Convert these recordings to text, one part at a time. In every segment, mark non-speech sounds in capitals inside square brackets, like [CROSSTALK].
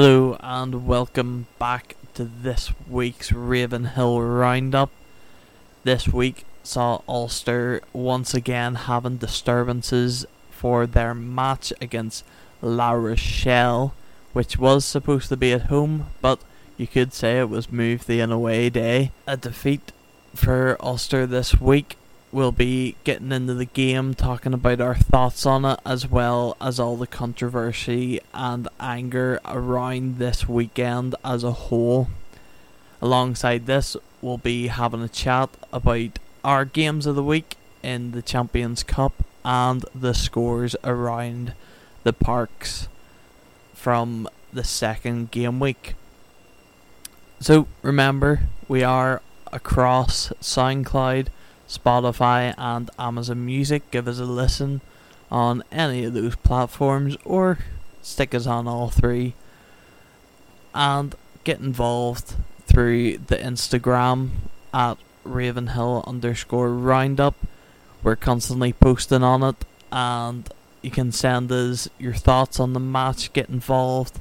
Hello and welcome back to this week's Ravenhill Roundup. This week saw Ulster once again having disturbances for their match against La Rochelle, which was supposed to be at home, but you could say it was moved the in away day. A defeat for Ulster this week. We'll be getting into the game, talking about our thoughts on it, as well as all the controversy and anger around this weekend as a whole. Alongside this, we'll be having a chat about our games of the week in the Champions Cup and the scores around the parks from the second game week. So remember, we are across SoundCloud, Spotify, and Amazon Music. Give us a listen on any of those platforms or stick us on all three. And get involved through the Instagram at Ravenhill underscore roundup. We're constantly posting on it and you can send us your thoughts on the match, get involved,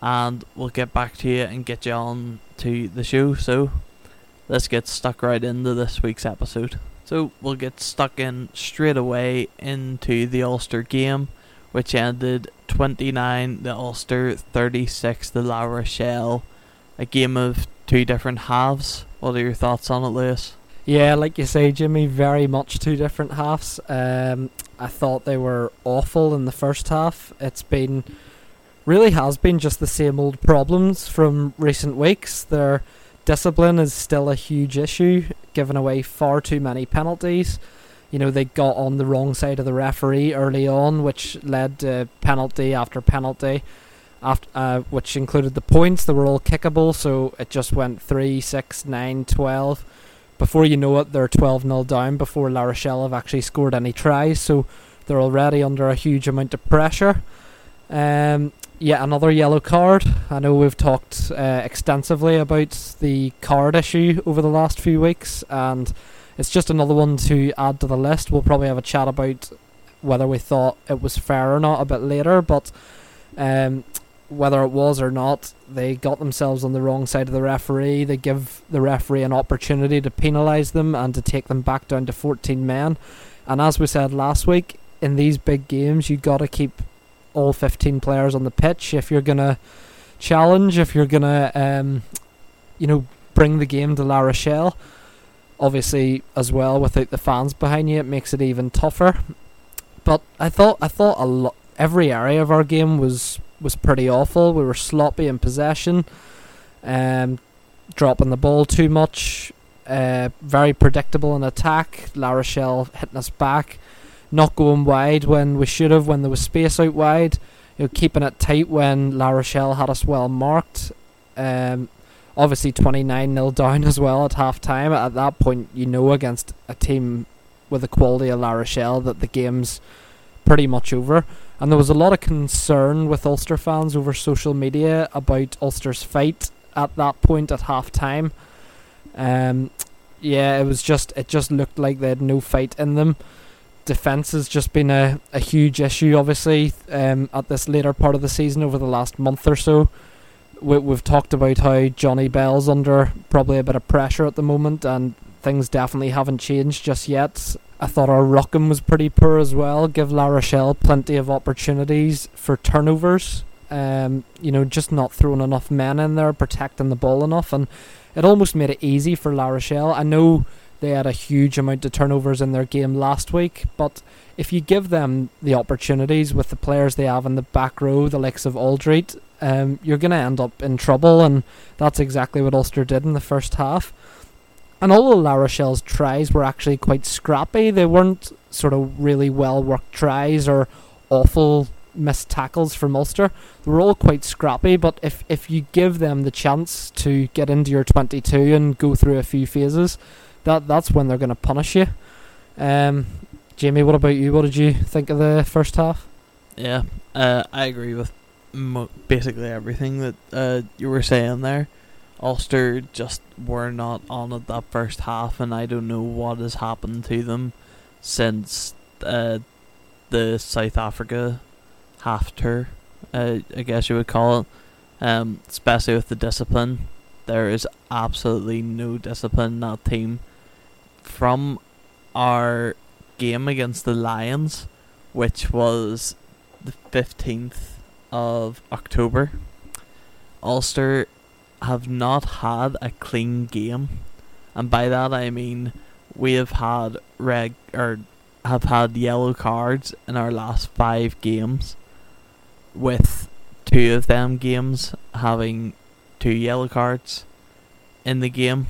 and we'll get back to you and get you on to the show. So let's get stuck right into this week's episode. So we'll get stuck in straight away into the Ulster game, which ended 29 the Ulster, 36 the La Rochelle. A game of two different halves. What are your thoughts on it, Lewis? Yeah, like you say, Jimmy, very much two different halves. Um, I thought they were awful in the first half. It's been really has been just the same old problems from recent weeks. Their discipline is still a huge issue, giving away far too many penalties. You know, they got on the wrong side of the referee early on, which led to penalty after penalty, after, uh, which included the points. They were all kickable, so it just went 3, 6, 9, 12. Before you know it, they're 12 0 down before La Rochelle have actually scored any tries, so they're already under a huge amount of pressure. Um, yeah, another yellow card. I know we've talked uh, extensively about the card issue over the last few weeks, and it's just another one to add to the list. We'll probably have a chat about whether we thought it was fair or not a bit later, but um, whether it was or not, they got themselves on the wrong side of the referee. They give the referee an opportunity to penalise them and to take them back down to 14 men. And as we said last week, in these big games, you got to keep all 15 players on the pitch if you're going to challenge, if you're going to, um, you know, bring the game to La Rochelle. Obviously, as well, without the fans behind you, it makes it even tougher. But I thought, I thought a lot. Every area of our game was was pretty awful. We were sloppy in possession, um, dropping the ball too much. Uh, very predictable in attack. La Rochelle hitting us back not going wide when we should have, when there was space out wide. You know, keeping it tight when La Rochelle had us well marked. Um, obviously 29 0 down [LAUGHS] as well at half time. At that point, you know against a team with the quality of La Rochelle that the game's pretty much over. And there was a lot of concern with Ulster fans over social media about Ulster's fight at that point at half time. Um, yeah, it was just it just looked like they had no fight in them defence has just been a, a huge issue, obviously, um, at this later part of the season over the last month or so. We, we've talked about how Johnny Bell's under probably a bit of pressure at the moment, and things definitely haven't changed just yet. I thought our rucking was pretty poor as well. Give La Rochelle plenty of opportunities for turnovers. Um, you know, just not throwing enough men in there, protecting the ball enough, and it almost made it easy for La Rochelle. I know they had a huge amount of turnovers in their game last week, but if you give them the opportunities with the players they have in the back row, the likes of Alldritt, um, you're going to end up in trouble, and that's exactly what Ulster did in the first half. And all La Rochelle's tries were actually quite scrappy. They weren't sort of really well worked tries or awful missed tackles from Ulster. They were all quite scrappy, but if, if you give them the chance to get into your 22 and go through a few phases, that that's when they're going to punish you. Um, Jamie, what about you? What did you think of the first half? Yeah, uh, I agree with mo- basically everything that uh, you were saying there. Ulster just were not on it that first half, and I don't know what has happened to them since uh, the South Africa half tour. Uh, I guess you would call it. um, especially with the discipline. There is absolutely no discipline in that team. From our game against the Lions, which was the 15th of October, Ulster have not had a clean game. And by that I mean we have had red or have had yellow cards in our last five games with two of them games having two yellow cards in the game.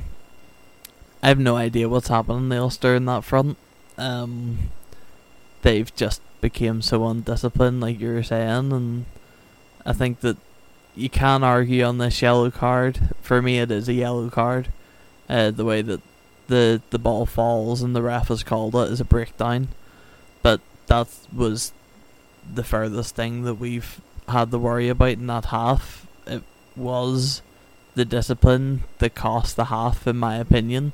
I have no idea what's happening in Ulster in that front. Um, they've just became so undisciplined, like you were saying, and I think that you can argue on this yellow card. For me, it is a yellow card. Uh, the way that the the ball falls and the ref has called it is a breakdown, but that was the furthest thing that we've had to worry about in that half. It was the discipline that cost the half, in my opinion,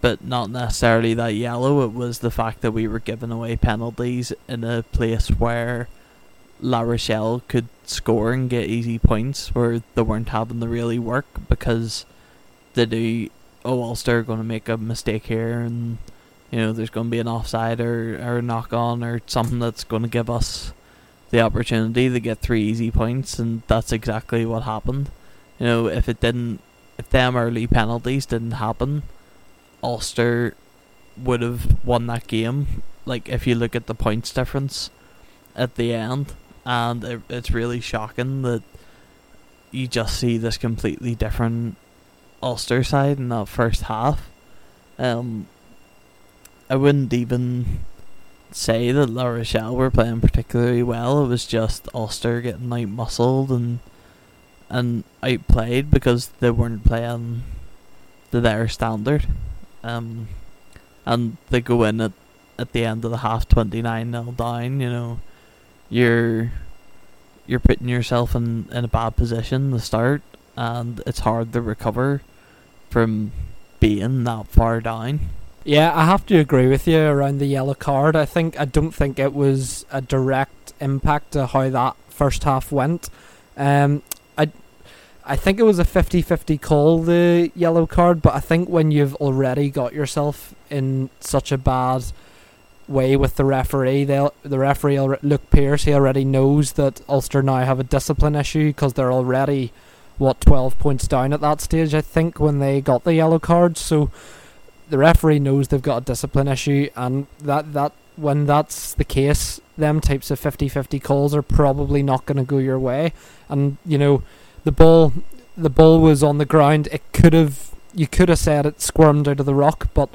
but not necessarily that yellow. It was the fact that we were giving away penalties in a place where La Rochelle could score and get easy points, where they weren't having to really work because they do. Oh, Ulster are going to make a mistake here, and you know there's going to be an offside or or a knock on or something that's going to give us the opportunity to get three easy points, and that's exactly what happened. You know, if it didn't, if them early penalties didn't happen, Ulster would have won that game. Like if you look at the points difference at the end, and it, it's really shocking that you just see this completely different Ulster side in that first half. Um, I wouldn't even say that La Rochelle were playing particularly well. It was just Ulster getting out muscled and and outplayed because they weren't playing to their standard. Um, and they go in at at the end of the half twenty nine nil down. You know, you're you're putting yourself in in a bad position to start, and it's hard to recover from being that far down. Yeah, I have to agree with you around the yellow card. I think I don't think it was a direct impact to how that first half went. Um, I I think it was a 50-50 call the yellow card, but I think when you've already got yourself in such a bad way with the referee, they the referee Luke Pearce he already knows that Ulster now have a discipline issue because they're already what 12 points down at that stage I think when they got the yellow card. So the referee knows they've got a discipline issue, and that that when that's the case, them types of 50-50 calls are probably not going to go your way. And you know, the ball, the ball was on the ground. It could have, you could have said it squirmed out of the ruck, but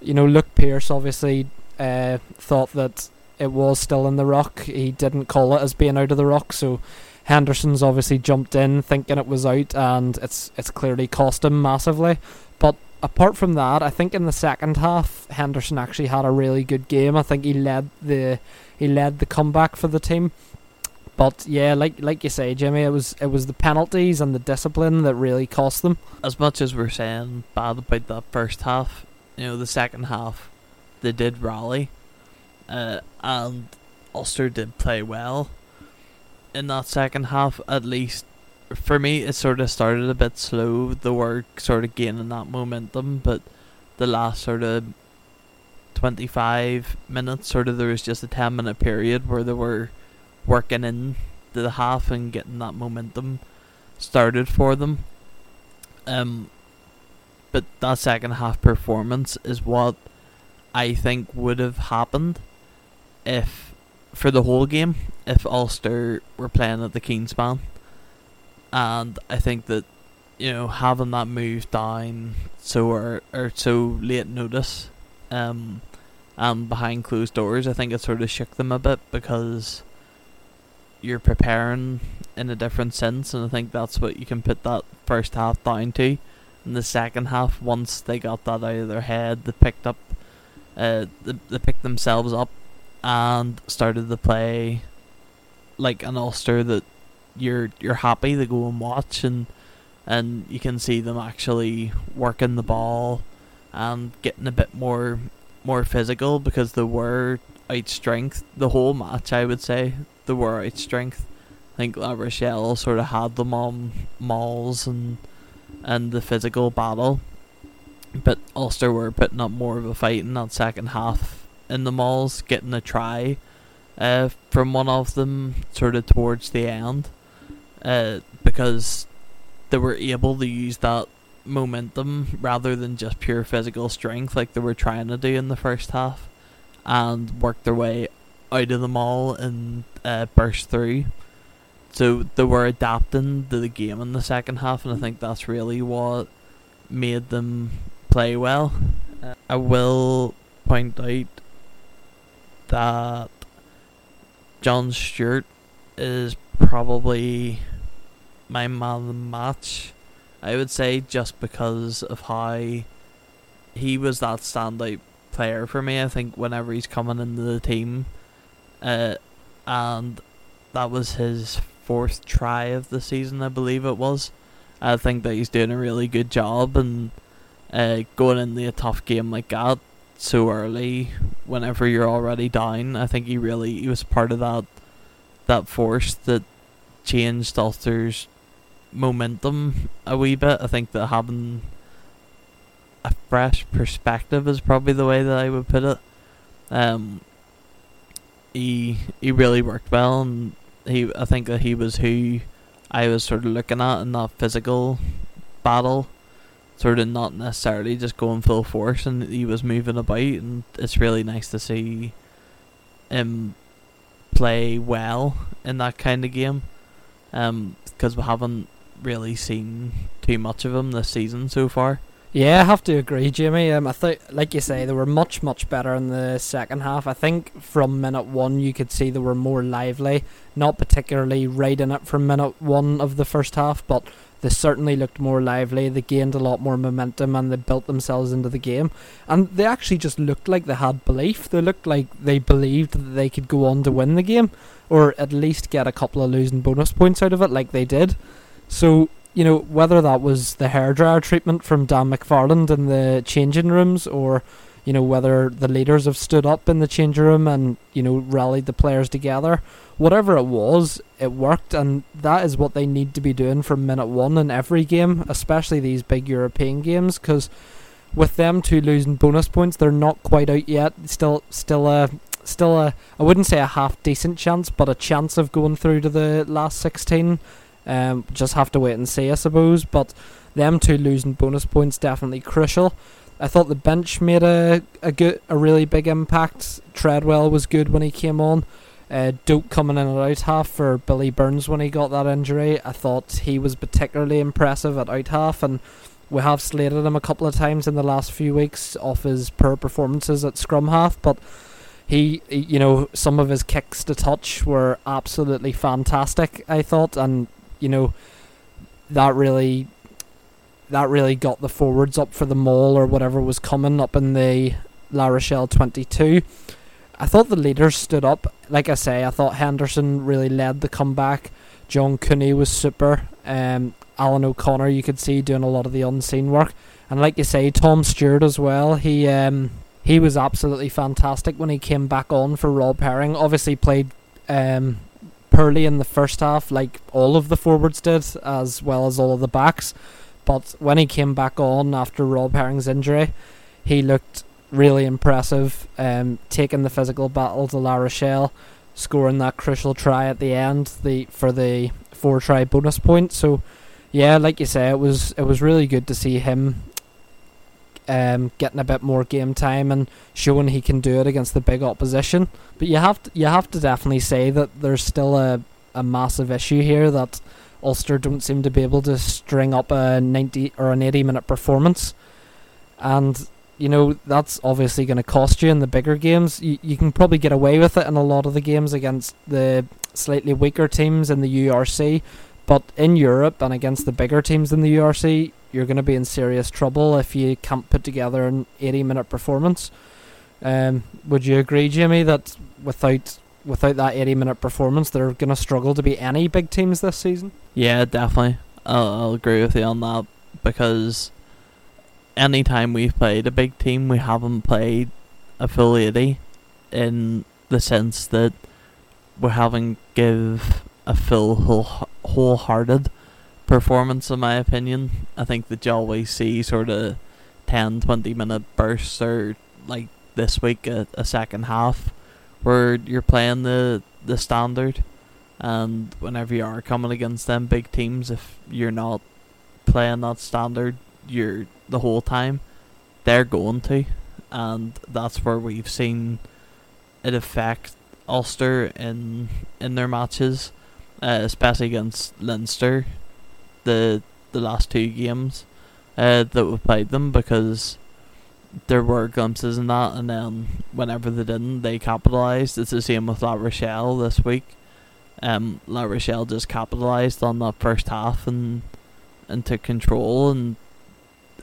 you know, Luke Pearce obviously uh, thought that it was still in the ruck. He didn't call it as being out of the ruck, so. Henderson's obviously jumped in thinking it was out, and it's it's clearly cost him massively. Apart from that, I think in the second half, Henderson actually had a really good game. I think he led the he led the comeback for the team. But yeah, like like you say, Jimmy, it was it was the penalties and the discipline that really cost them. As much as we're saying bad about that first half, you know, the second half, they did rally, uh, and Ulster did play well. In that second half, at least for me, it sort of started a bit slow. The work sort of gaining that momentum, but the last sort of 25 minutes, sort of, there was just a 10 minute period where they were working in the half and getting that momentum started for them. Um, but that second half performance is what I think would have happened if, for the whole game, if Ulster were playing at the Kingspan and I think that you know having that move down so or, or so late notice, um, and behind closed doors, I think it sort of shook them a bit because you're preparing in a different sense, and I think that's what you can put that first half down to. In the second half, once they got that out of their head, they picked up, uh, they, they picked themselves up, and started to play like an Ulster that you're you're happy to go and watch and and you can see them actually working the ball and getting a bit more more physical because they were out strength the whole match I would say. They were out strength. I think La Rochelle sort of had them on mauls and and the physical battle, but Ulster were putting up more of a fight in that second half in the mauls, getting a try uh, from one of them sort of towards the end, uh, because they were able to use that momentum rather than just pure physical strength like they were trying to do in the first half, and work their way out of the maul and uh, burst through. So they were adapting to the game in the second half, and I think that's really what made them play well. Uh, I will point out that John Stewart is probably my man of the match. I would say just because of how he was that standout player for me. I think whenever he's coming into the team, uh, and that was his fourth try of the season, I believe it was. I think that he's doing a really good job and uh, going into a tough game like that so early, whenever you're already down. I think he really he was part of that that force that changed Ulster's momentum a wee bit. I think that having a fresh perspective is probably the way that I would put it. Um, he he really worked well, and he I think that he was who I was sort of looking at in that physical battle, sort of not necessarily just going full force, and he was moving about, and it's really nice to see him play well in that kind of game, um, because we haven't really seen too much of him this season so far. Yeah, I have to agree, Jimmy. Um, I think, like you say, they were much, much better in the second half. I think from minute one, you could see they were more lively. Not particularly right in it from minute one of the first half, but they certainly looked more lively. They gained a lot more momentum and they built themselves into the game. And they actually just looked like they had belief. They looked like they believed that they could go on to win the game, or at least get a couple of losing bonus points out of it, like they did. So you know, whether that was the hairdryer treatment from Dan McFarland in the changing rooms or, you know, whether the leaders have stood up in the changing room and, you know, rallied the players together, whatever it was, it worked. And that is what they need to be doing from minute one in every game, especially these big European games, because with them two losing bonus points, they're not quite out yet. Still, still a. Still a, I wouldn't say a half decent chance, but a chance of going through to the last 16 um, just have to wait and see, I suppose. But them two losing bonus points definitely crucial. I thought the bench made a a good a really big impact. Treadwell was good when he came on. Uh, Doak coming in and out half for Billy Burns when he got that injury. I thought he was particularly impressive at out half, and we have slated him a couple of times in the last few weeks off his poor performances at scrum half, but. He, you know, some of his kicks to touch were absolutely fantastic. I thought, and you know, that really that really got the forwards up for the maul or whatever was coming up in the La Rochelle 22. I thought the leaders stood up. Like I say, I thought Henderson really led the comeback. John Cooney was super. Um, Alan O'Connor, you could see doing a lot of the unseen work. And like you say, Tom Stewart as well. He um, he was absolutely fantastic when he came back on for Rob Herring. Obviously played um, poorly in the first half, like all of the forwards did, as well as all of the backs. But when he came back on after Rob Herring's injury, he looked really impressive, um, taking the physical battle to La Rochelle, scoring that crucial try at the end, the for the four try bonus point. So, yeah, like you say, it was it was really good to see him um, getting a bit more game time and showing he can do it against the big opposition. But you have to, you have to definitely say that there's still a a massive issue here that Ulster don't seem to be able to string up a 90 or an 80 minute performance. And you know that's obviously going to cost you in the bigger games. You, you can probably get away with it in a lot of the games against the slightly weaker teams in the URC, but in Europe and against the bigger teams in the URC, you're going to be in serious trouble if you can't put together an 80 minute performance. Um, would you agree, Jimmy, that without without that 80 minute performance, they're going to struggle to be any big teams this season? Yeah, definitely. I'll, I'll agree with you on that because anytime we've played a big team, we haven't played a full 80 in the sense that we haven't give a full whole, wholehearted performance in my opinion. I think that you always see sort of 10 20 minute bursts or like this week a, a second half where you're playing the the standard. And whenever you are coming against them big teams if you're not playing that standard you're the whole time they're going to. And that's where we've seen it affect Ulster in in their matches, uh, especially against Leinster, the the last two games uh, that we played them because there were glimpses in that, and then whenever they didn't, they capitalised. It's the same with La Rochelle this week. Um, La Rochelle just capitalised on that first half and and took control, and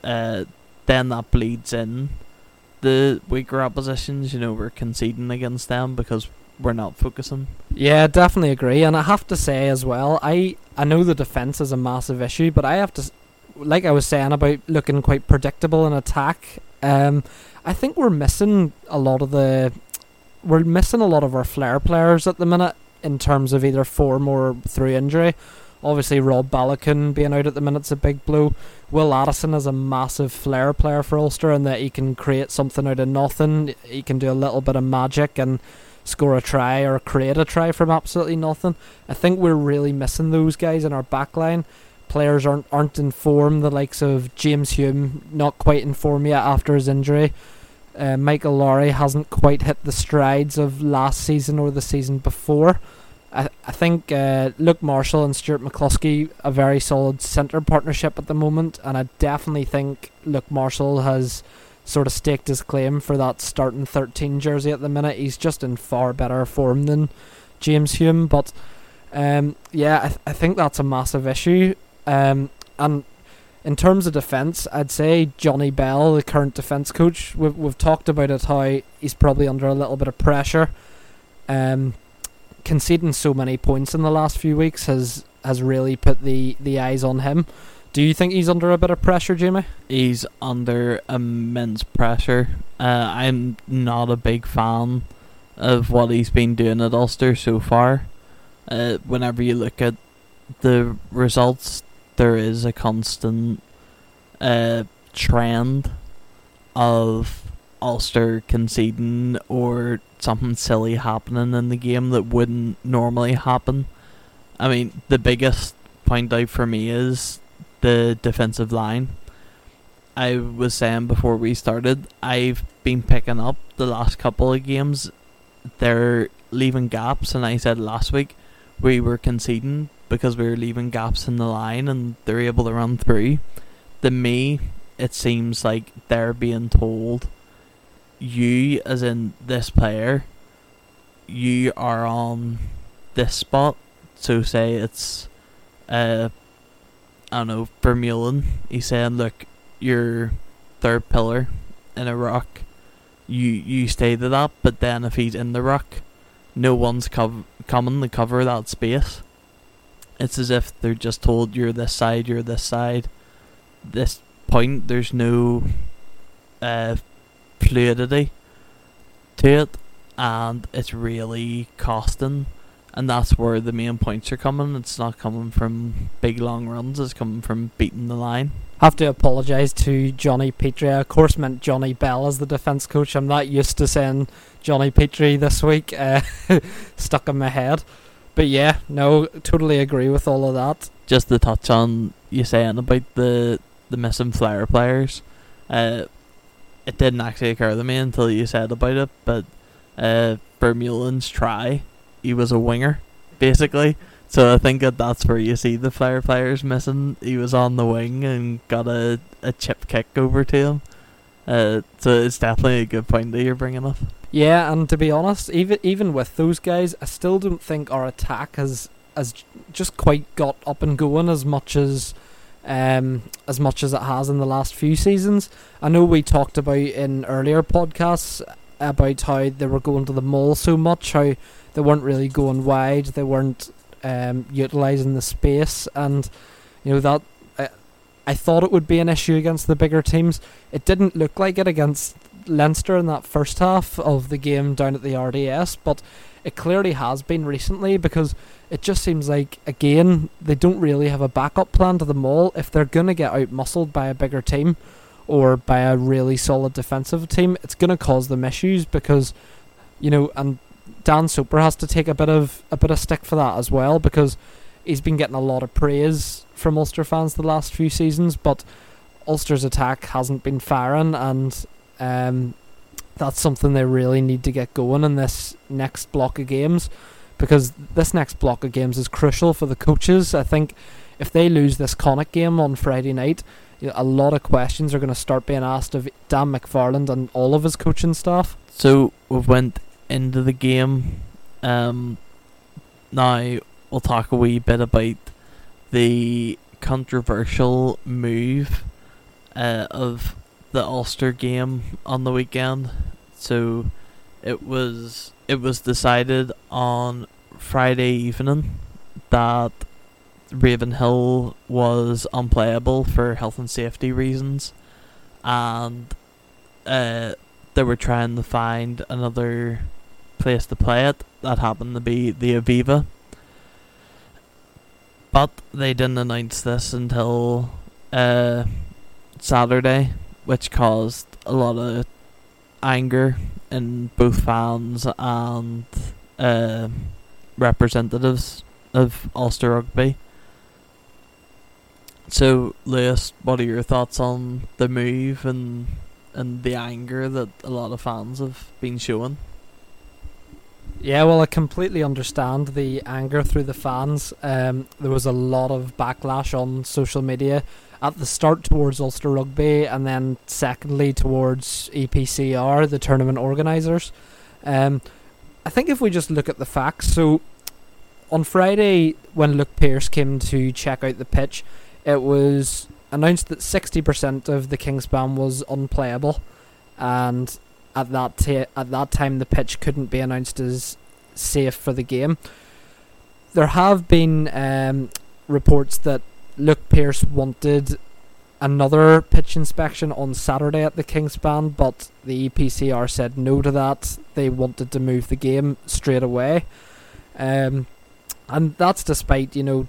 uh, then that bleeds in the weaker oppositions. You know, we're conceding against them because we're not focusing. Yeah, definitely agree. And I have to say as well, I I know the defense is a massive issue, but I have to, like I was saying about looking quite predictable in attack. Um, I think we're missing a lot of the, we're missing a lot of our flair players at the minute in terms of either form or through injury. Obviously, Rob Baloucoune being out at the minute's a big blow. Will Addison is a massive flair player for Ulster in that he can create something out of nothing. He can do a little bit of magic and score a try or create a try from absolutely nothing. I think we're really missing those guys in our backline. Players aren't aren't in form. The likes of James Hume not quite in form yet after his injury. Uh, Michael Lowry hasn't quite hit the strides of last season or the season before. I I think uh, Luke Marshall and Stuart McCloskey a very solid centre partnership at the moment, and I definitely think Luke Marshall has sort of staked his claim for that starting 13 jersey at the minute. He's just in far better form than James Hume, but um, yeah, I, th- I think that's a massive issue. Um, and in terms of defence, I'd say Johnny Bell, the current defence coach, we've, we've talked about it how he's probably under a little bit of pressure. Um, conceding so many points in the last few weeks has has really put the, the eyes on him. Do you think he's under a bit of pressure, Jamie? He's under immense pressure. Uh, I'm not a big fan of what he's been doing at Ulster so far. Uh, whenever you look at the results, there is a constant uh, trend of Ulster conceding or something silly happening in the game that wouldn't normally happen. I mean, the biggest point out for me is the defensive line. I was saying before we started, I've been picking up the last couple of games. They're leaving gaps, and I said last week we were conceding because we were leaving gaps in the line, and they're able to run through. To me, it seems like they're being told, you, as in this player, you are on this spot. So, say it's uh, I don't know, Vermeulen, he's saying, look, your third pillar in a ruck, you you stay to that, but then if he's in the ruck, no one's cov- coming to cover that space. It's as if they're just told you're this side, you're this side. This point, there's no uh, fluidity to it, and it's really costing and that's where the main points are coming. It's not coming from big long runs; it's coming from beating the line. I Have to apologise to Johnny Petrie. I, of course, meant Johnny Bell as the defence coach. I'm not used to saying Johnny Petrie this week. [LAUGHS] Uh, stuck in my head, but yeah, no, totally agree with all of that. Just to touch on you saying about the the missing flyer players, uh, it didn't actually occur to me until you said about it, but uh, Vermeulen's try he was a winger, basically. So I think that that's where you see the players missing. He was on the wing and got a, a chip kick over to him. Uh, so it's definitely a good point that you're bringing up. Yeah, and to be honest, even even with those guys, I still don't think our attack has has just quite got up and going as much as um, as much as it has in the last few seasons. I know we talked about in earlier podcasts about how they were going to the maul so much, how they weren't really going wide, they weren't um, utilizing the space, and you know that I, I thought it would be an issue against the bigger teams. It didn't look like it against Leinster in that first half of the game down at the RDS, but it clearly has been recently because it just seems like again they don't really have a backup plan to them all. If they're gonna get out muscled by a bigger team or by a really solid defensive team, it's gonna cause them issues because you know and Dan Soper has to take a bit of a bit of stick for that as well because he's been getting a lot of praise from Ulster fans the last few seasons, but Ulster's attack hasn't been firing, and um, that's something they really need to get going in this next block of games because this next block of games is crucial for the coaches. I think if they lose this Connacht game on Friday night, you know, a lot of questions are going to start being asked of Dan McFarland and all of his coaching staff. So we've went into the game. Um, now we'll talk a wee bit about the controversial move uh, of the Ulster game on the weekend. So it was it was decided on Friday evening that Ravenhill was unplayable for health and safety reasons, and uh, they were trying to find another place to play it. That happened to be the Aviva. But they didn't announce this until uh, Saturday, which caused a lot of anger in both fans and uh, representatives of Ulster Rugby. So, Lewis, what are your thoughts on the move and and the anger that a lot of fans have been showing? Yeah, well, I completely understand the anger through the fans. Um, there was a lot of backlash on social media at the start towards Ulster Rugby, and then secondly towards EPCR, the tournament organisers. Um, I think if we just look at the facts, so on Friday when Luke Pearce came to check out the pitch, it was announced that 60% of the Kingspan was unplayable, and at that ta- at that time the pitch couldn't be announced as safe for the game. There have been um, reports that Luke Pearce wanted another pitch inspection on Saturday at the Kingspan, but the EPCR said no to that. They wanted to move the game straight away. Um, and that's despite, you know,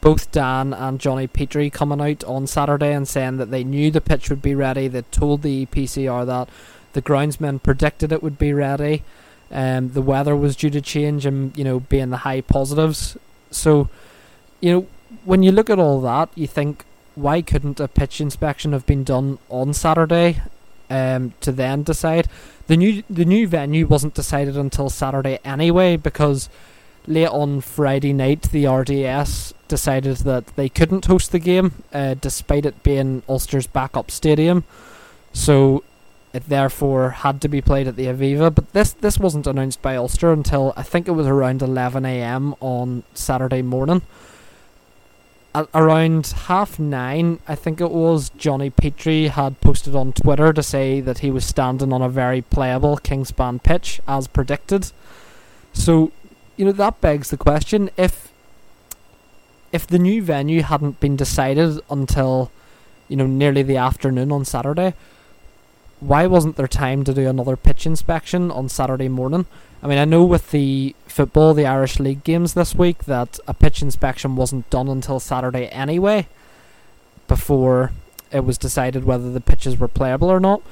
both Dan and Johnny Petrie coming out on Saturday and saying that they knew the pitch would be ready. They told the EPCR that the groundsmen predicted it would be ready. Um, the weather was due to change and you know being the high positives. So, you know, when you look at all that, you think why couldn't a pitch inspection have been done on Saturday um, to then decide? The new the new venue wasn't decided until Saturday anyway because late on Friday night the RDS decided that they couldn't host the game uh, despite it being Ulster's backup stadium. So it therefore had to be played at the Aviva, but this this wasn't announced by Ulster until I think it was around 11 a.m. on Saturday morning. At around half nine, I think it was, Johnny Petrie had posted on Twitter to say that he was standing on a very playable Kingspan pitch, as predicted. So, you know, that begs the question if if the new venue hadn't been decided until, you know, nearly the afternoon on Saturday, why wasn't there time to do another pitch inspection on Saturday morning? I mean, I know with the football, the Irish League games this week, that a pitch inspection wasn't done until Saturday anyway, before it was decided whether the pitches were playable or not.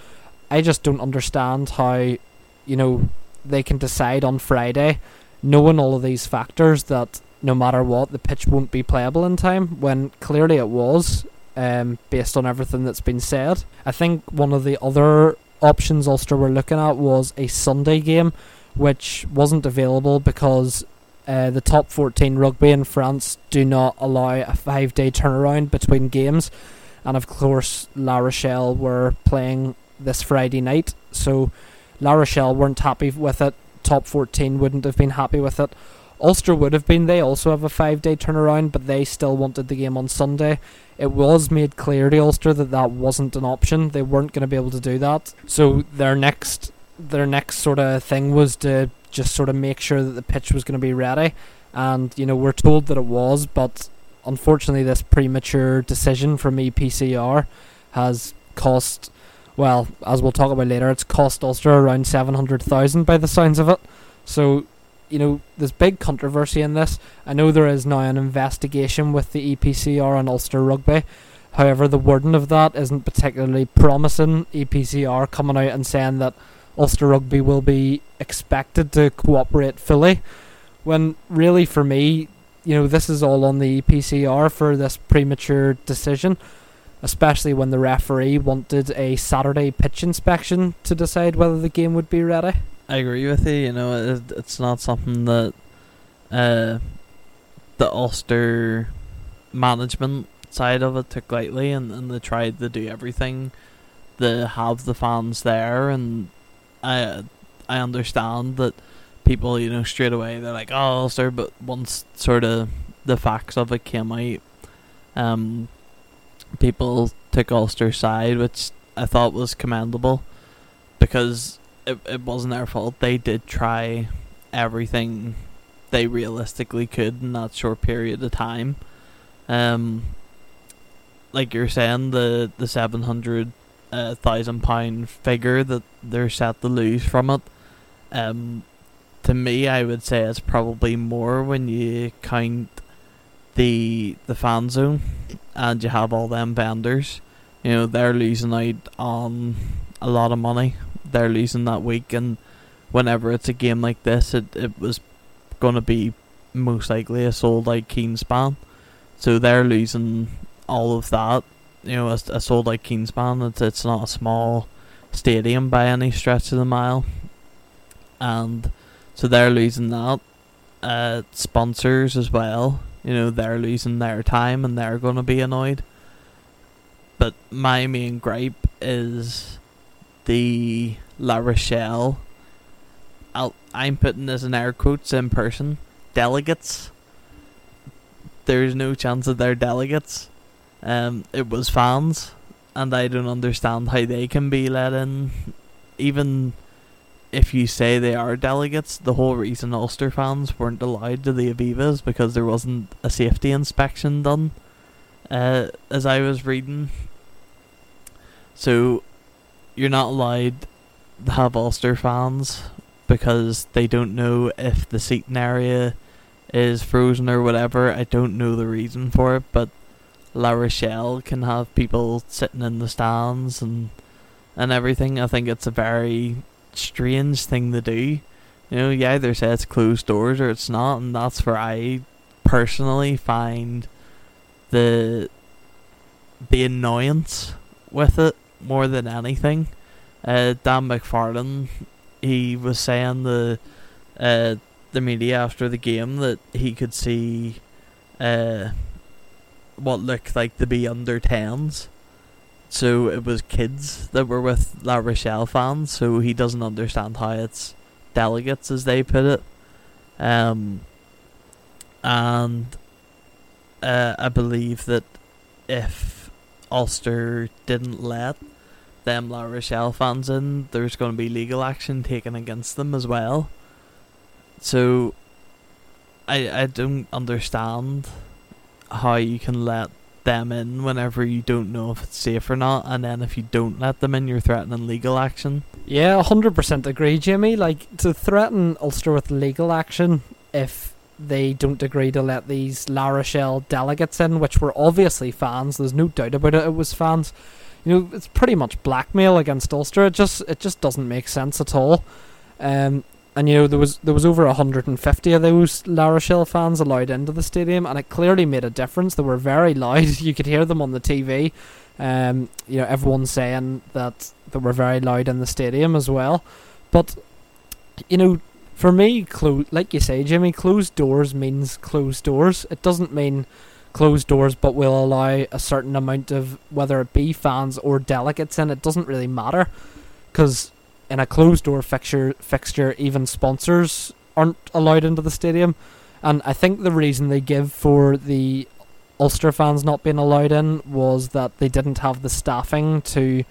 I just don't understand how, you know, they can decide on Friday, knowing all of these factors, that no matter what, the pitch won't be playable in time, when clearly it was um, based on everything that's been said. I think one of the other options Ulster were looking at was a Sunday game, which wasn't available because uh, the top 14 rugby in France do not allow a five day turnaround between games. And of course, La Rochelle were playing this Friday night, so La Rochelle weren't happy with it. Top 14 wouldn't have been happy with it. Ulster would have been. They also have a five day turnaround, but they still wanted the game on Sunday. It was made clear to Ulster that that wasn't an option. They weren't going to be able to do that. So their next their next sort of thing was to just sort of make sure that the pitch was going to be ready. And you know we're told that it was, but unfortunately this premature decision from EPCR has cost. Well, as we'll talk about later, it's cost Ulster around seven hundred thousand by the sounds of it. So you know, there's big controversy in this. I know there is now an investigation with the EPCR and Ulster Rugby. However, the wording of that isn't particularly promising. EPCR coming out and saying that Ulster Rugby will be expected to cooperate fully, when really for me, you know, this is all on the EPCR for this premature decision, especially when the referee wanted a Saturday pitch inspection to decide whether the game would be ready. I agree with you. You know, it, it's not something that uh, the Ulster management side of it took lightly, and, and they tried to do everything to have the fans there. And I I understand that people, you know, straight away they're like, "Oh, Ulster," but once sort of the facts of it came out, um, people took Ulster's side, which I thought was commendable because it, it wasn't their fault. They did try everything they realistically could in that short period of time. Um, like you're saying, the the seven hundred uh, thousand pound figure that they're set to lose from it. Um, to me, I would say it's probably more when you count the the fan zone and you have all them vendors. You know they're losing out on a lot of money they're losing that week, and whenever it's a game like this, it it was gonna be most likely a sold out Kingspan, so they're losing all of that. You know, a, a sold out Kingspan. It's it's not a small stadium by any stretch of the mile, and so they're losing that. Uh, sponsors as well. You know, they're losing their time and they're gonna be annoyed. But my main gripe is the La Rochelle. i I'm putting this in air quotes in person. Delegates. There's no chance that they're delegates. Um, it was fans, and I don't understand how they can be let in. Even if you say they are delegates, the whole reason Ulster fans weren't allowed to the Avivas because there wasn't a safety inspection done. Uh, as I was reading, so you're not allowed to have Ulster fans because they don't know if the seating area is frozen or whatever. I don't know the reason for it, but La Rochelle can have people sitting in the stands and and everything. I think it's a very strange thing to do. You know, you either say it's closed doors or it's not, and that's where I personally find the the annoyance with it more than anything. Uh, Dan McFarland, he was saying the uh, the media after the game that he could see uh, what looked like to be under tens. So it was kids that were with La Rochelle fans. So he doesn't understand how it's delegates, as they put it. Um, and uh, I believe that if Ulster didn't let them La Rochelle fans in, there's going to be legal action taken against them as well. So, I I don't understand how you can let them in whenever you don't know if it's safe or not, and then if you don't let them in, you're threatening legal action. Yeah, hundred percent agree, Jimmy. Like to threaten Ulster with legal action if they don't agree to let these La Rochelle delegates in, which were obviously fans. There's no doubt about it. It was fans. You know, it's pretty much blackmail against Ulster. It just it just doesn't make sense at all. Um, and you know there was there was over 150 of those La Rochelle fans allowed into the stadium, and it clearly made a difference. They were very loud. [LAUGHS] You could hear them on the TV. Um, you know, everyone saying that they were very loud in the stadium as well. But you know, for me, clo- like you say, Jimmy, closed doors means closed doors. It doesn't mean closed doors, but will allow a certain amount of whether it be fans or delegates in. It doesn't really matter because in a closed door fixture, fixture, even sponsors aren't allowed into the stadium. And I think the reason they give for the Ulster fans not being allowed in was that they didn't have the staffing to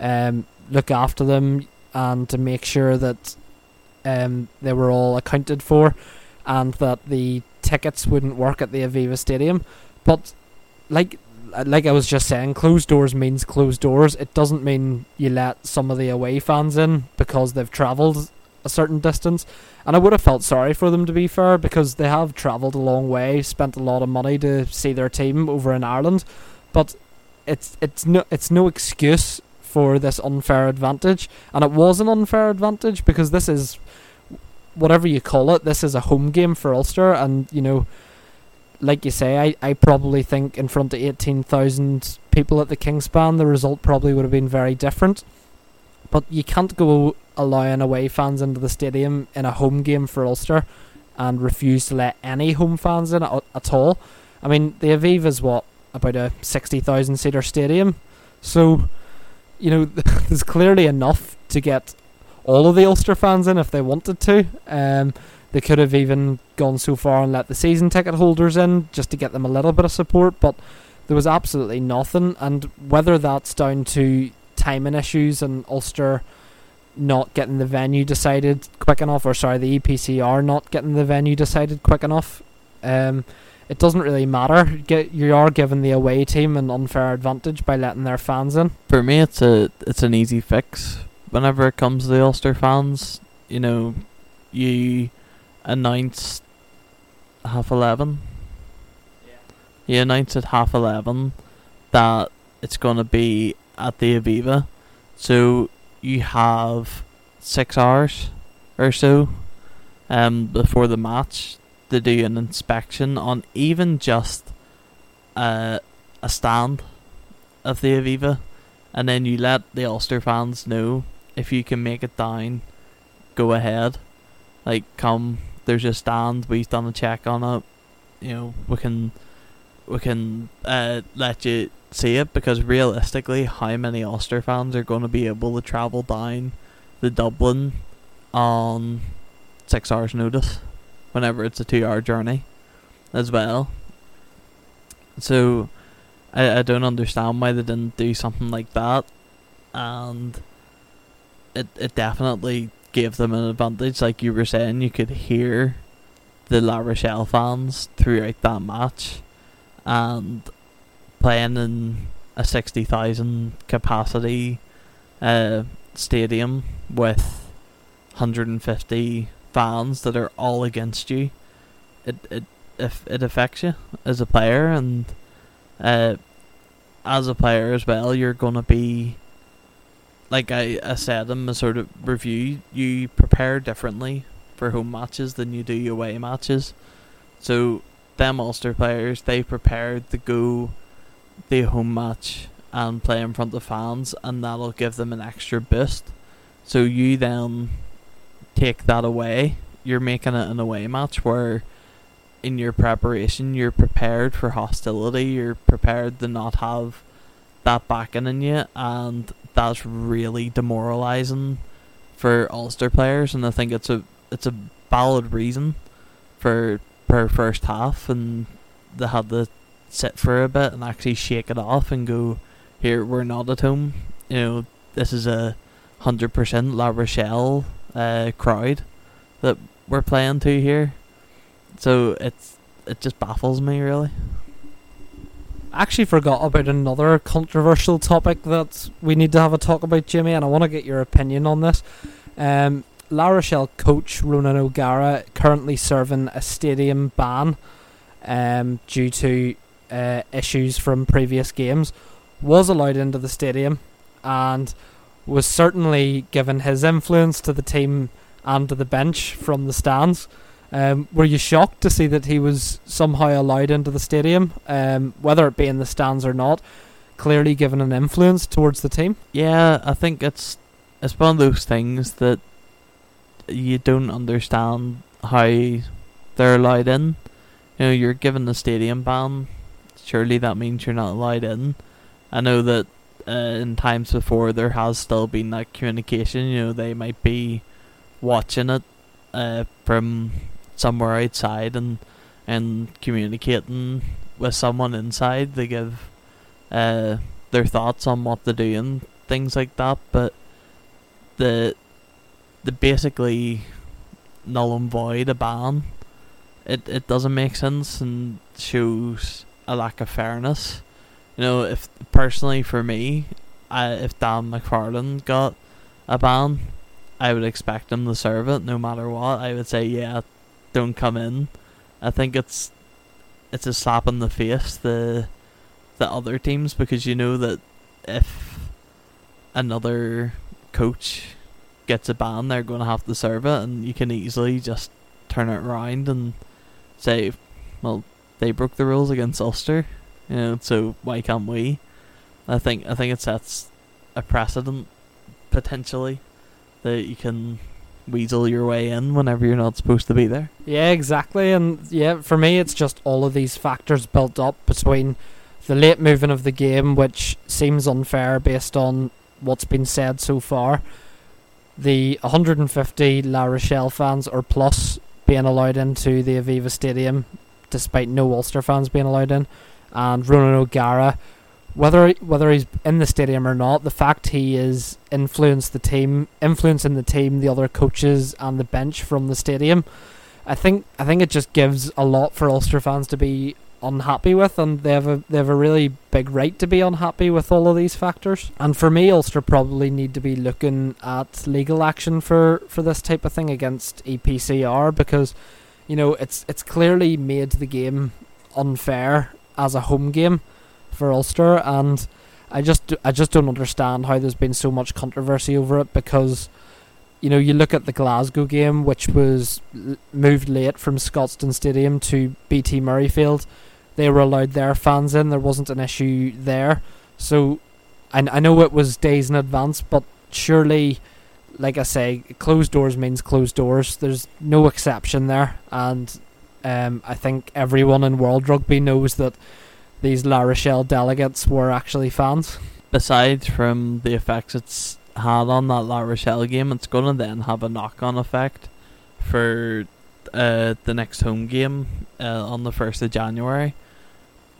um, look after them and to make sure that um, they were all accounted for and that the tickets wouldn't work at the Aviva Stadium. But like like I was just saying, closed doors means closed doors. It doesn't mean you let some of the away fans in because they've travelled a certain distance, and I would have felt sorry for them to be fair because they have travelled a long way, spent a lot of money to see their team over in Ireland, but it's it's no it's no excuse for this unfair advantage, and it was an unfair advantage because this is whatever you call it. This is a home game for Ulster, and you know like you say, I, I probably think in front of 18,000 people at the Kingspan, the result probably would have been very different. But you can't go allowing away fans into the stadium in a home game for Ulster and refuse to let any home fans in at, at all. I mean, the Aviva is what, about a 60,000 seater stadium? So, you know, [LAUGHS] there's clearly enough to get all of the Ulster fans in if they wanted to. Um, they could have even gone so far and let the season ticket holders in just to get them a little bit of support, but there was absolutely nothing. And whether that's down to timing issues and Ulster not getting the venue decided quick enough, or sorry, the EPCR not getting the venue decided quick enough, um, it doesn't really matter. Get, you are giving the away team an unfair advantage by letting their fans in. For me, it's a it's an easy fix. Whenever it comes to the Ulster fans, you know, you announced half eleven. Yeah. He announced at half eleven that it's going to be at the Aviva, so you have six hours or so um before the match to do an inspection on even just uh, a stand of the Aviva, and then you let the Ulster fans know if you can make it down, go ahead. Like come there's a stand. We've done a check on it. You know, we can we can uh, let you see it because realistically, how many Ulster fans are going to be able to travel down the Dublin on six hours' notice whenever it's a two-hour journey as well? So, I I don't understand why they didn't do something like that, and it it definitely gave them an advantage. Like you were saying, you could hear the La Rochelle fans throughout that match, and playing in a sixty thousand capacity uh, stadium with hundred and fifty fans that are all against you. It it if it affects you as a player and uh, as a player as well, you're gonna be like I, I said in my sort of review, you prepare differently for home matches than you do away matches. So them Ulster players, they prepared to go the home match and play in front of fans and that'll give them an extra boost. So you then take that away. You're making it an away match where in your preparation you're prepared for hostility, you're prepared to not have that backing in you and that's really demoralizing for Ulster players, and I think it's a it's a valid reason for per first half, and they had to sit for a bit and actually shake it off and go, here we're not at home. You know, this is a hundred percent La Rochelle uh, crowd that we're playing to here, so it's it just baffles me really actually forgot about another controversial topic that we need to have a talk about, Jimmy, and I want to get your opinion on this. Um, La Rochelle coach Ronan O'Gara currently serving a stadium ban um, due to uh, issues from previous games. Was allowed into the stadium and was certainly given his influence to the team and to the bench from the stands. Um, were you shocked to see that he was somehow allowed into the stadium, um, whether it be in the stands or not? Clearly given an influence towards the team. Yeah, I think it's it's one of those things that you don't understand how they're allowed in. You know, you're given the stadium ban. Surely that means you're not allowed in. I know that uh, in times before there has still been that communication. You know, they might be watching it uh, from somewhere outside and and communicating with someone inside. They give uh, their thoughts on what they do and things like that. But the the basically null and void a ban. It it doesn't make sense and shows a lack of fairness. You know, if personally for me, I, if Dan McFarland got a ban, I would expect him to serve it no matter what. I would say, yeah, don't come in. I think it's it's a slap in the face the the other teams because you know that if another coach gets a ban, they're going to have to serve it, and you can easily just turn it around and say, well, they broke the rules against Ulster, you know, so why can't we? I think I think it sets a precedent potentially that you can weasel your way in whenever you're not supposed to be there. Yeah, exactly. And yeah, for me, it's just all of these factors built up between the late moving of the game, which seems unfair based on what's been said so far. The 150 La Rochelle fans or plus being allowed into the Aviva Stadium, despite no Ulster fans being allowed in, and Ronan O'Gara whether whether he's in the stadium or not, the fact he is influenced the team, influencing the team, the other coaches, and the bench from the stadium, I think I think it just gives a lot for Ulster fans to be unhappy with, and they have a they have a really big right to be unhappy with all of these factors. And for me, Ulster probably need to be looking at legal action for for this type of thing against EPCR because, you know, it's it's clearly made the game unfair as a home game for Ulster, and I just I just don't understand how there's been so much controversy over it because. You know, you look at the Glasgow game, which was moved late from Scotstoun Stadium to BT Murrayfield. They were allowed their fans in. There wasn't an issue there. So, I, I know it was days in advance, but surely, like I say, closed doors means closed doors. There's no exception there, and um, I think everyone in World Rugby knows that these La Rochelle delegates were actually fans. Aside from the effects it's had on that La Rochelle game, it's going to then have a knock on effect for uh, the next home game uh, on the 1st of January.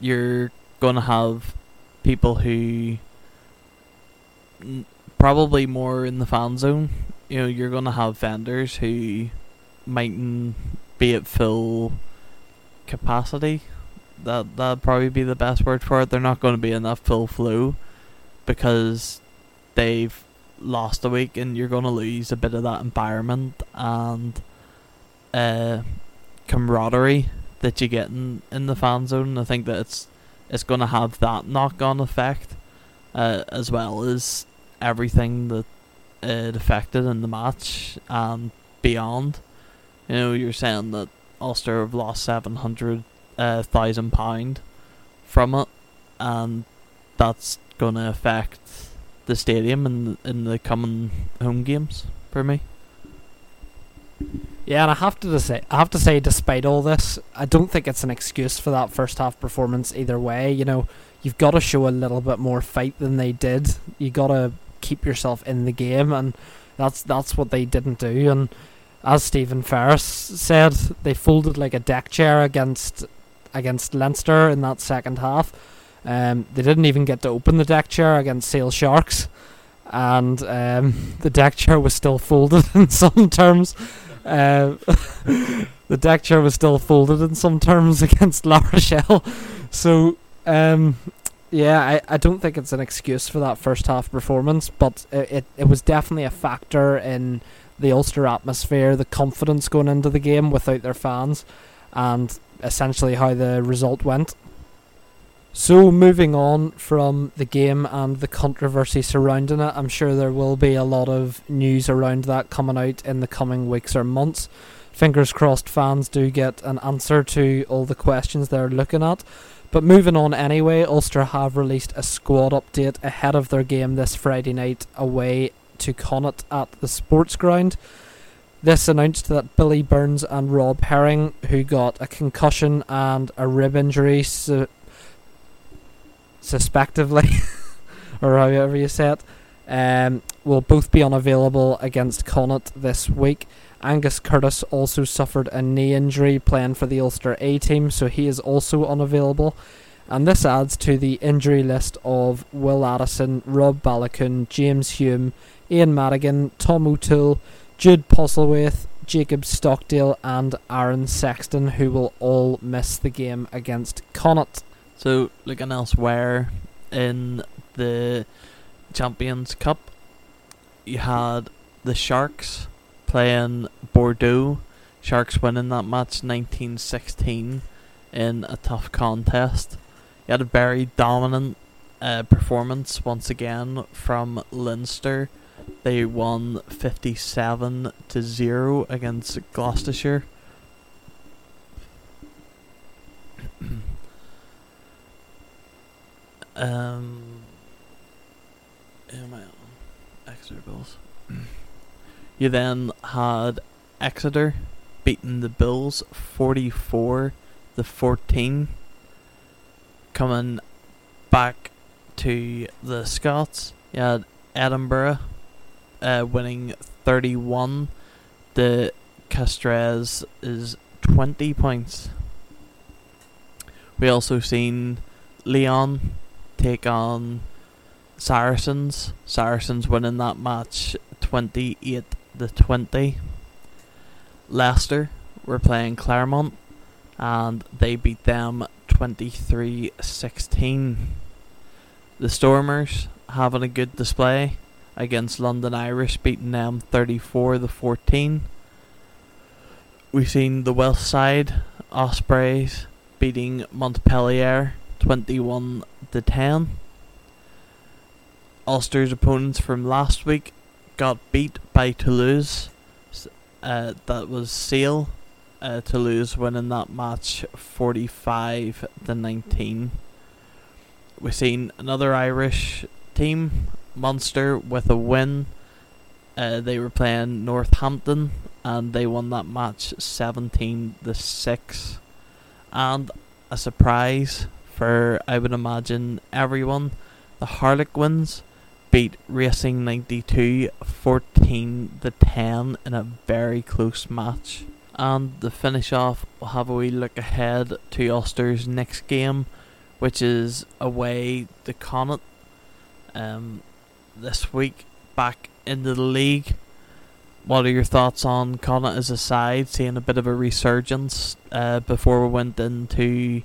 You're going to have people who probably more in the fan zone. You know, you're going to have vendors who mightn't be at full capacity that that'd probably be the best word for it. They're not going to be enough full flu because they've lost a week, and you're going to lose a bit of that environment and uh, camaraderie that you get in, in the fan zone. I think that it's it's going to have that knock on effect uh, as well as everything that it affected in the match and beyond. You know, you're saying that Ulster have lost seven hundred a thousand pound from it, and that's gonna affect the stadium in in the coming home games for me. Yeah, and I have to say, I have to say, despite all this, I don't think it's an excuse for that first half performance either way. You know, you've got to show a little bit more fight than they did. You got to keep yourself in the game, and that's that's what they didn't do. And as Stephen Ferris said, they folded like a deck chair against against Leinster in that second half. Um, they didn't even get to open the deck chair against Sale Sharks, and um, [LAUGHS] [LAUGHS] [LAUGHS] the deck chair was still folded in some terms. Uh, the deck chair was still folded in some terms against La Rochelle. So, um, yeah, I, I don't think it's an excuse for that first half performance, but it, it, it was definitely a factor in the Ulster atmosphere, the confidence going into the game without their fans, and essentially how the result went. So, moving on from the game and the controversy surrounding it, I'm sure there will be a lot of news around that coming out in the coming weeks or months. Fingers crossed fans do get an answer to all the questions they're looking at. But moving on anyway, Ulster have released a squad update ahead of their game this Friday night away to Connacht at the sports ground. This announced that Billy Burns and Rob Herring, who got a concussion and a rib injury, su- suspectively, [LAUGHS] or however you say it, um, will both be unavailable against Connacht this week. Angus Curtis also suffered a knee injury playing for the Ulster A team, so he is also unavailable. And this adds to the injury list of Will Addison, Rob Baloucoune, James Hume, Ian Madigan, Tom O'Toole, Jude Postlethwaite, Jacob Stockdale, and Aaron Sexton, who will all miss the game against Connacht. So, looking elsewhere in the Champions Cup, you had the Sharks playing Bordeaux. Sharks winning that match 1916 in a tough contest. You had a very dominant uh, performance once again from Leinster. They won 57 to 0 against Gloucestershire. [CLEARS THROAT] um, am I on Exeter Bulls? [CLEARS THROAT] you then had Exeter beating the Bulls 44 to 14. Coming back to the Scots, you had Edinburgh uh, winning 31. The Castres is 20 points. We also seen Lyon take on Saracens. Saracens winning that match 28 to 20. Leicester were playing Clermont and they beat them 23 16. The Stormers having a good display against London Irish, beating them 34 to 14. We've seen the Welsh side, Ospreys, beating Montpellier 21 to 10. Ulster's opponents from last week got beat by Toulouse. Uh, that was Sale. Uh, Toulouse winning that match 45 to 19. We've seen another Irish team, Munster, with a win. Uh, they were playing Northampton and they won that match 17 to 6. And a surprise for, I would imagine, everyone, the Harlequins beat Racing 92 14 to 10 in a very close match. And to finish off, we'll have a wee look ahead to Ulster's next game which is away to Connacht um, this week back into the league. What are your thoughts on Connacht as a side, seeing a bit of a resurgence uh, before we went into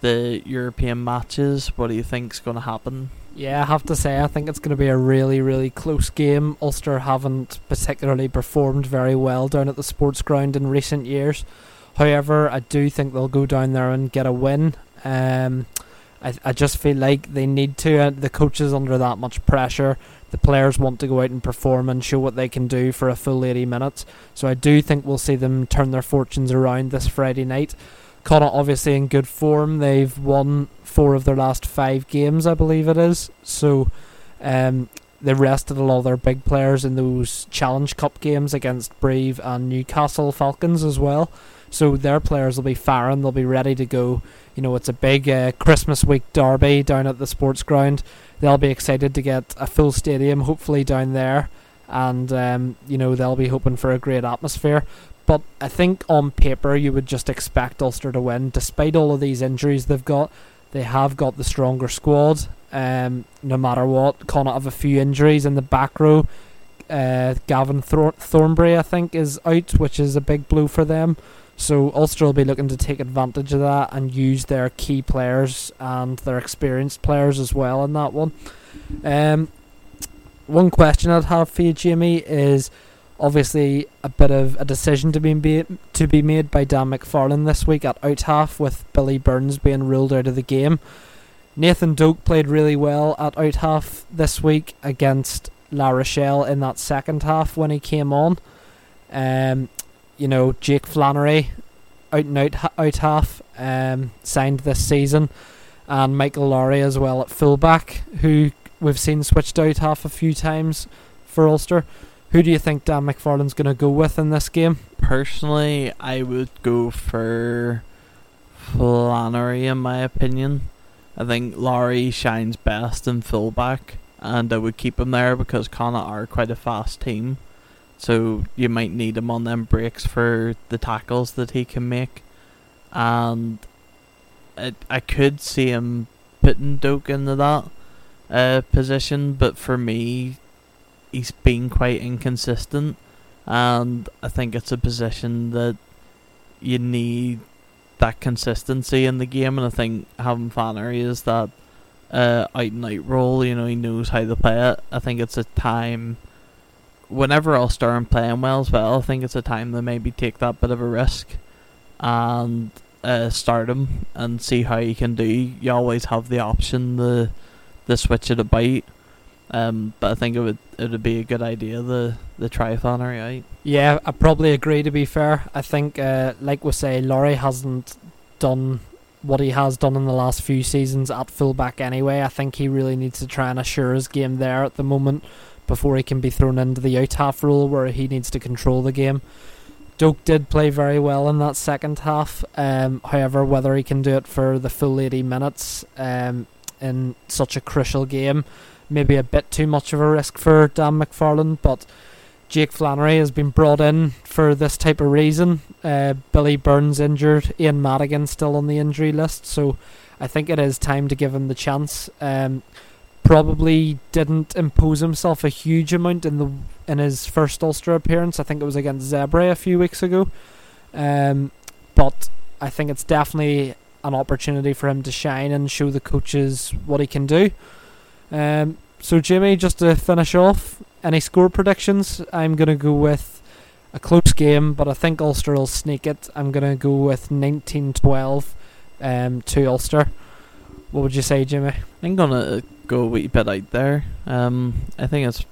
the European matches? What do you think's going to happen? Yeah, I have to say, I think it's going to be a really, really close game. Ulster haven't particularly performed very well down at the sports ground in recent years. However, I do think they'll go down there and get a win. Um, I, I just feel like they need to. Uh, the coaches under that much pressure. The players want to go out and perform and show what they can do for a full 80 minutes. So I do think we'll see them turn their fortunes around this Friday night. Connacht obviously in good form. They've won four of their last five games, I believe it is. So um, they rested a lot of their big players in those Challenge Cup games against Brive and Newcastle Falcons as well. So their players will be firing. They'll be ready to go you know, it's a big uh, Christmas week derby down at the sports ground. They'll be excited to get a full stadium, hopefully down there, and um, you know they'll be hoping for a great atmosphere. But I think on paper you would just expect Ulster to win, despite all of these injuries they've got. They have got the stronger squad. Um, no matter what, Connacht have a few injuries in the back row. Uh, Gavin Thor- Thornbury, I think, is out, which is a big blow for them. So Ulster will be looking to take advantage of that and use their key players and their experienced players as well in that one. Um, one question I'd have for you, Jamie, is obviously a bit of a decision to be made, to be made by Dan McFarland this week at out half with Billy Burns being ruled out of the game. Nathan Doak played really well at out half this week against La Rochelle in that second half when he came on. Um, you know, Jake Flannery, out and out, out half, um, signed this season, and Michael Lowry as well at fullback, who we've seen switched out half a few times for Ulster. Who do you think Dan McFarland's going to go with in this game? Personally, I would go for Flannery, in my opinion. I think Lowry shines best in fullback, and I would keep him there because Connacht are quite a fast team. So you might need him on them breaks for the tackles that he can make. And it, I could see him putting Doak into that uh, position, but for me, he's been quite inconsistent. And I think it's a position that you need that consistency in the game. And I think having Flannery is that uh, out and out role. You know, he knows how to play it. I think it's a time whenever Ulster are playing well as well, I think it's a time to maybe take that bit of a risk and uh, start him and see how you can do. You always have the option to, to switch it about. Um, but I think it would it would be a good idea the the triathlon right. Yeah, I probably agree. To be fair, I think uh, like we say, Lowry hasn't done what he has done in the last few seasons at fullback anyway. I think he really needs to try and assure his game there at the moment before he can be thrown into the out half role where he needs to control the game. Doak did play very well in that second half. Um, however, whether he can do it for the full 80 minutes um, in such a crucial game, maybe a bit too much of a risk for Dan McFarland. But Jake Flannery has been brought in for this type of reason. Uh, Billy Burns injured, Ian Madigan still on the injury list, so I think it is time to give him the chance. Um, probably didn't impose himself a huge amount in the in his first Ulster appearance. I think it was against Zebre a few weeks ago. Um, but I think it's definitely an opportunity for him to shine and show the coaches what he can do. Um, so Jimmy, just to finish off, any score predictions? I'm gonna go with a close game, but I think Ulster will sneak it. I'm gonna go with 1912 um, to Ulster. What would you say, Jimmy? I'm gonna go a wee bit out there. Um, I think it's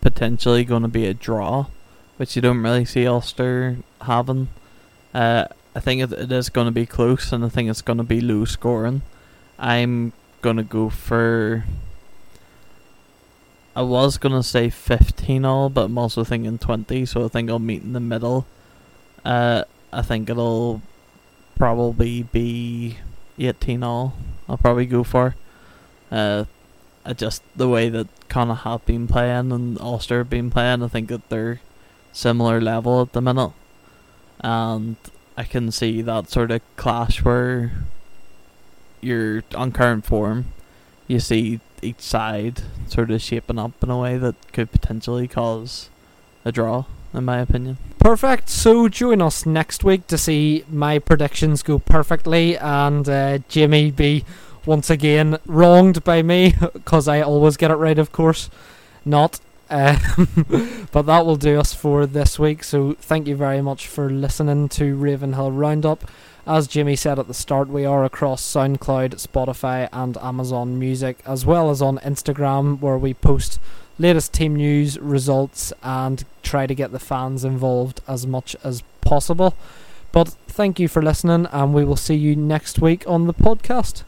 potentially going to be a draw, which you don't really see Ulster having. Uh, I think it, it is going to be close, and I think it's going to be low scoring. I'm going to go for. I was going to say 15 all, but I'm also thinking 20, so I think I'll meet in the middle. Uh, I think it'll probably be 18 all. I'll probably go for. Uh, just the way that Connacht have been playing and Ulster have been playing, I think that they're similar level at the minute, and I can see that sort of clash where you're on current form, you see each side sort of shaping up in a way that could potentially cause a draw, in my opinion. Perfect. So join us next week to see my predictions go perfectly and uh, Jimmy be once again wronged by me [LAUGHS] because I always get it right, of course. Not. Um, [LAUGHS] but that will do us for this week. So thank you very much for listening to Ravenhill Roundup. As Jimmy said at the start, we are across SoundCloud, Spotify, and Amazon Music, as well as on Instagram, where we post latest team news, results, and try to get the fans involved as much as possible. But thank you for listening, and we will see you next week on the podcast.